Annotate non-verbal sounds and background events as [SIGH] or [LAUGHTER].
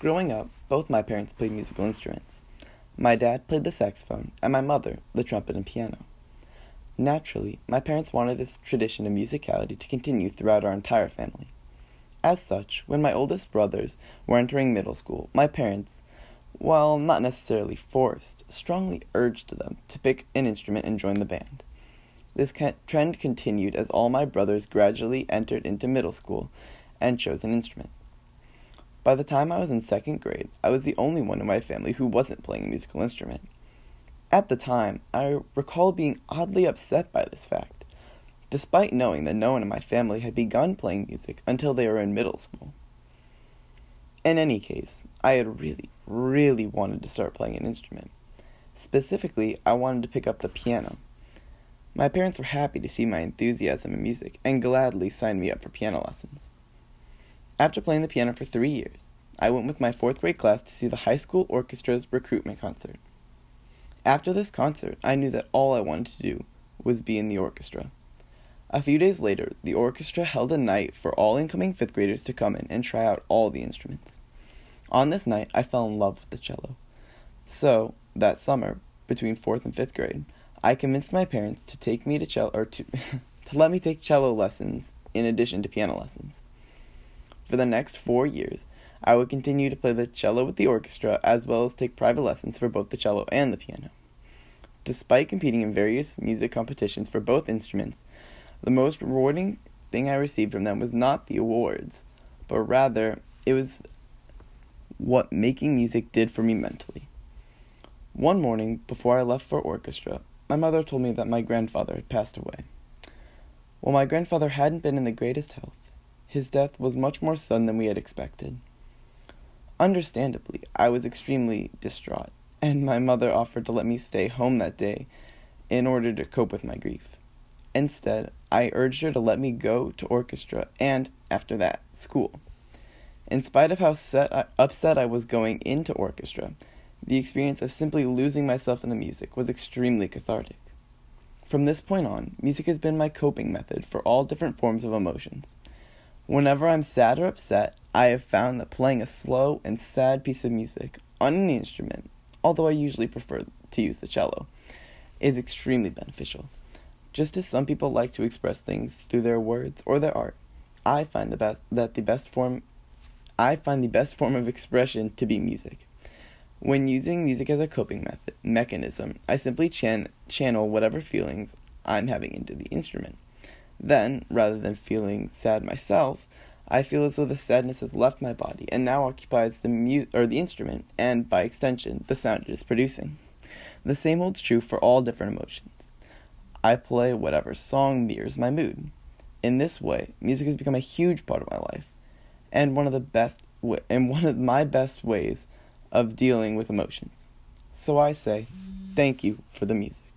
Growing up, both my parents played musical instruments. My dad played the saxophone, and my mother the trumpet and piano. Naturally, my parents wanted this tradition of musicality to continue throughout our entire family. As such, when my oldest brothers were entering middle school, my parents, while not necessarily forced, strongly urged them to pick an instrument and join the band. This trend continued as all my brothers gradually entered into middle school and chose an instrument. By the time I was in second grade, I was the only one in my family who wasn't playing a musical instrument. At the time, I recall being oddly upset by this fact, despite knowing that no one in my family had begun playing music until they were in middle school. In any case, I had really, really wanted to start playing an instrument. Specifically, I wanted to pick up the piano. My parents were happy to see my enthusiasm in music and gladly signed me up for piano lessons. After playing the piano for three years, I went with my fourth grade class to see the high school orchestra's recruitment concert. After this concert, I knew that all I wanted to do was be in the orchestra. A few days later, the orchestra held a night for all incoming fifth graders to come in and try out all the instruments. On this night, I fell in love with the cello. So, that summer, between fourth and fifth grade, I convinced my parents to take me to cello or to, [LAUGHS] to let me take cello lessons in addition to piano lessons. For the next four years, I would continue to play the cello with the orchestra as well as take private lessons for both the cello and the piano. Despite competing in various music competitions for both instruments, the most rewarding thing I received from them was not the awards, but rather it was what making music did for me mentally. One morning, before I left for orchestra, my mother told me that my grandfather had passed away. While my grandfather hadn't been in the greatest health, his death was much more sudden than we had expected. Understandably, I was extremely distraught, and my mother offered to let me stay home that day in order to cope with my grief. Instead, I urged her to let me go to orchestra and, after that, school. In spite of how upset I was going into orchestra, the experience of simply losing myself in the music was extremely cathartic. From this point on, music has been my coping method for all different forms of emotions. Whenever I'm sad or upset, I have found that playing a slow and sad piece of music on any instrument, although I usually prefer to use the cello, is extremely beneficial. Just as some people like to express things through their words or their art, I find the best that the best form I find the best form of expression to be music. When using music as a coping method, mechanism, I simply chan- channel whatever feelings I'm having into the instrument. Then, rather than feeling sad myself, I feel as though the sadness has left my body and now occupies the mu- or the instrument and by extension the sound it is producing. The same holds true for all different emotions. I play whatever song mirrors my mood. In this way, music has become a huge part of my life and one of the best w- and one of my best ways of dealing with emotions. So I say, thank you for the music.